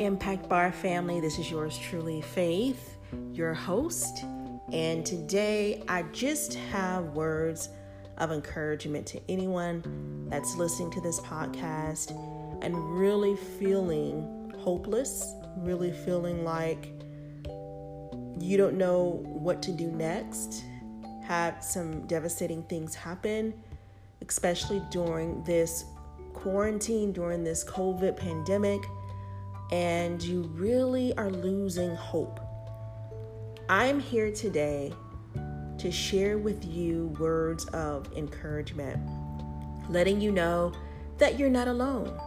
Impact Bar family. This is yours truly, Faith, your host. And today I just have words of encouragement to anyone that's listening to this podcast and really feeling hopeless, really feeling like you don't know what to do next, had some devastating things happen, especially during this quarantine, during this COVID pandemic and you really are losing hope. I'm here today to share with you words of encouragement, letting you know that you're not alone,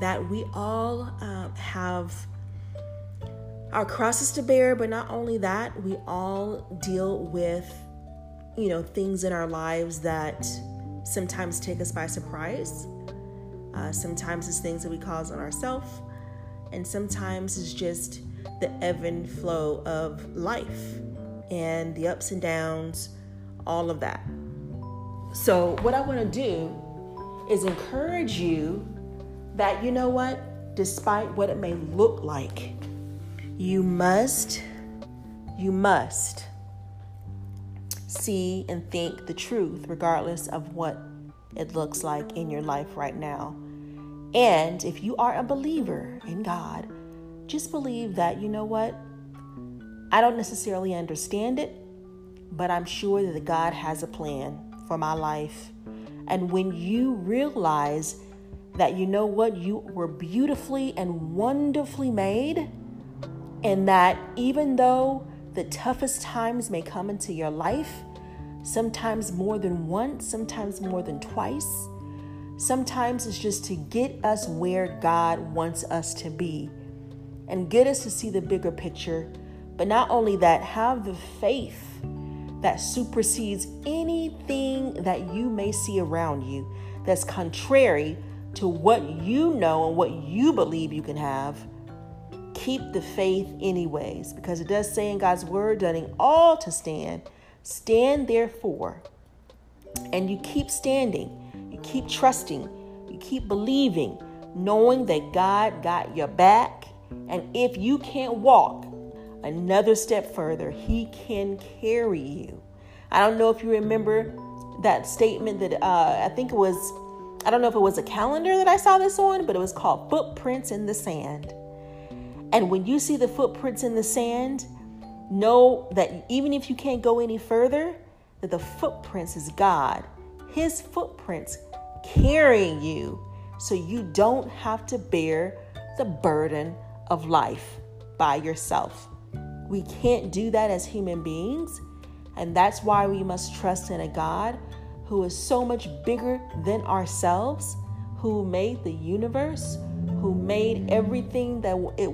that we all uh, have our crosses to bear, but not only that, we all deal with, you know, things in our lives that sometimes take us by surprise. Uh, sometimes it's things that we cause on ourselves and sometimes it's just the ebb and flow of life and the ups and downs, all of that. So, what I want to do is encourage you that you know what, despite what it may look like, you must, you must see and think the truth, regardless of what it looks like in your life right now. And if you are a believer in God, just believe that, you know what? I don't necessarily understand it, but I'm sure that God has a plan for my life. And when you realize that, you know what, you were beautifully and wonderfully made, and that even though the toughest times may come into your life, sometimes more than once, sometimes more than twice, Sometimes it's just to get us where God wants us to be and get us to see the bigger picture. But not only that, have the faith that supersedes anything that you may see around you that's contrary to what you know and what you believe you can have. Keep the faith, anyways, because it does say in God's word, doing all to stand. Stand therefore, and you keep standing keep trusting, you keep believing, knowing that God got your back. And if you can't walk another step further, He can carry you. I don't know if you remember that statement that uh, I think it was, I don't know if it was a calendar that I saw this on, but it was called Footprints in the Sand. And when you see the footprints in the sand, know that even if you can't go any further, that the footprints is God. His footprints carrying you so you don't have to bear the burden of life by yourself. We can't do that as human beings, and that's why we must trust in a God who is so much bigger than ourselves, who made the universe, who made everything that it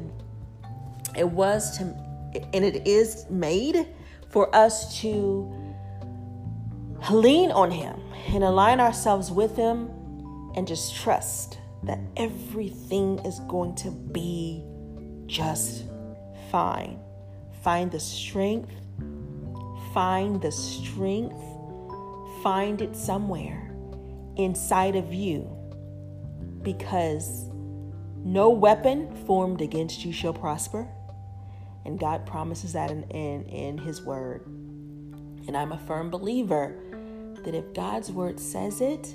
it was to and it is made for us to lean on him and align ourselves with Him and just trust that everything is going to be just fine. Find the strength, find the strength, find it somewhere inside of you because no weapon formed against you shall prosper. And God promises that in, in, in His Word. And I'm a firm believer that if God's word says it,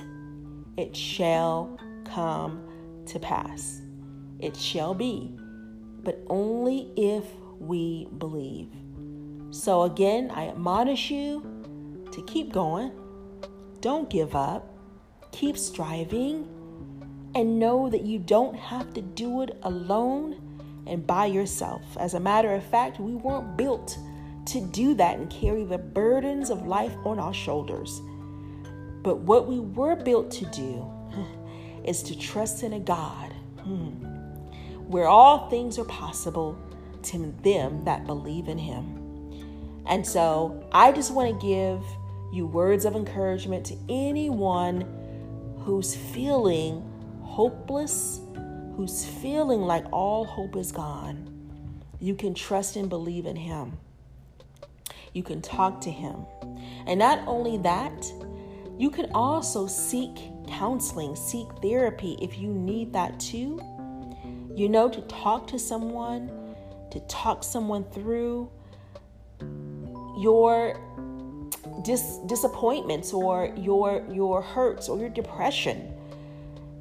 it shall come to pass. It shall be, but only if we believe. So, again, I admonish you to keep going. Don't give up. Keep striving. And know that you don't have to do it alone and by yourself. As a matter of fact, we weren't built to do that and carry the burdens of life on our shoulders. But what we were built to do is to trust in a God hmm, where all things are possible to them that believe in Him. And so I just want to give you words of encouragement to anyone who's feeling hopeless, who's feeling like all hope is gone. You can trust and believe in Him. You can talk to Him. And not only that, you can also seek counseling, seek therapy if you need that too. you know, to talk to someone, to talk someone through your dis- disappointments or your your hurts or your depression.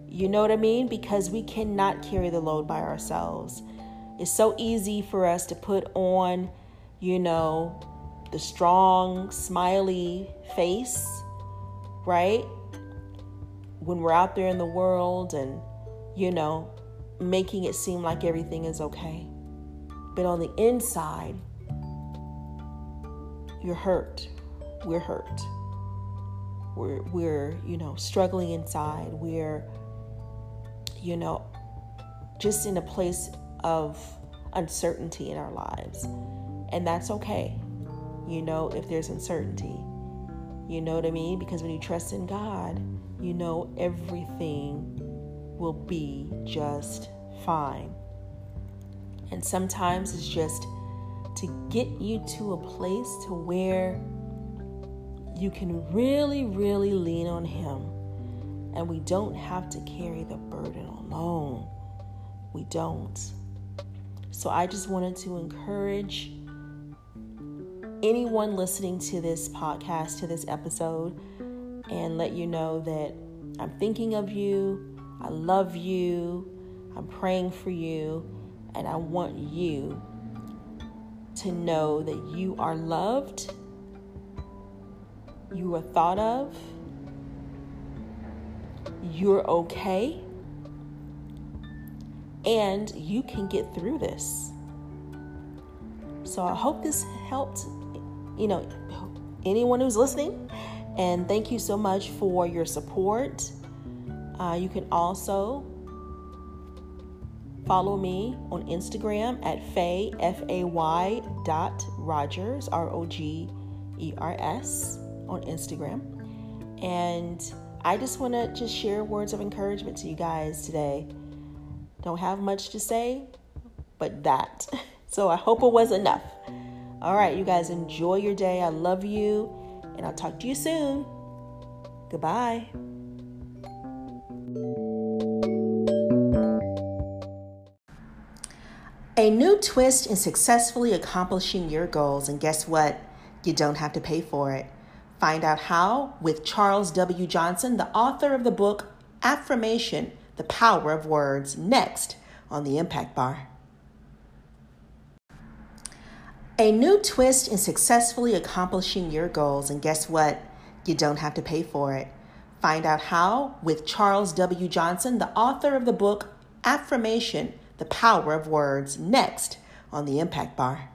You know what I mean? Because we cannot carry the load by ourselves. It's so easy for us to put on, you know, the strong, smiley face, right? When we're out there in the world and, you know, making it seem like everything is okay. But on the inside, you're hurt. We're hurt. We're, we're, you know, struggling inside. We're, you know, just in a place of uncertainty in our lives. And that's okay, you know, if there's uncertainty. You know what I mean? Because when you trust in God, you know everything will be just fine. And sometimes it's just to get you to a place to where you can really, really lean on Him. And we don't have to carry the burden alone. We don't. So I just wanted to encourage anyone listening to this podcast, to this episode, and let you know that I'm thinking of you. I love you. I'm praying for you. And I want you to know that you are loved, you are thought of, you're okay, and you can get through this. So I hope this helped, you know, anyone who's listening. And thank you so much for your support. Uh, you can also follow me on Instagram at Fay, F A Y dot Rogers, R O G E R S, on Instagram. And I just want to just share words of encouragement to you guys today. Don't have much to say, but that. So I hope it was enough. All right, you guys enjoy your day. I love you, and I'll talk to you soon. Goodbye. A new twist in successfully accomplishing your goals, and guess what? You don't have to pay for it. Find out how with Charles W. Johnson, the author of the book Affirmation The Power of Words, next on the Impact Bar. A new twist in successfully accomplishing your goals, and guess what? You don't have to pay for it. Find out how with Charles W. Johnson, the author of the book Affirmation The Power of Words, next on the Impact Bar.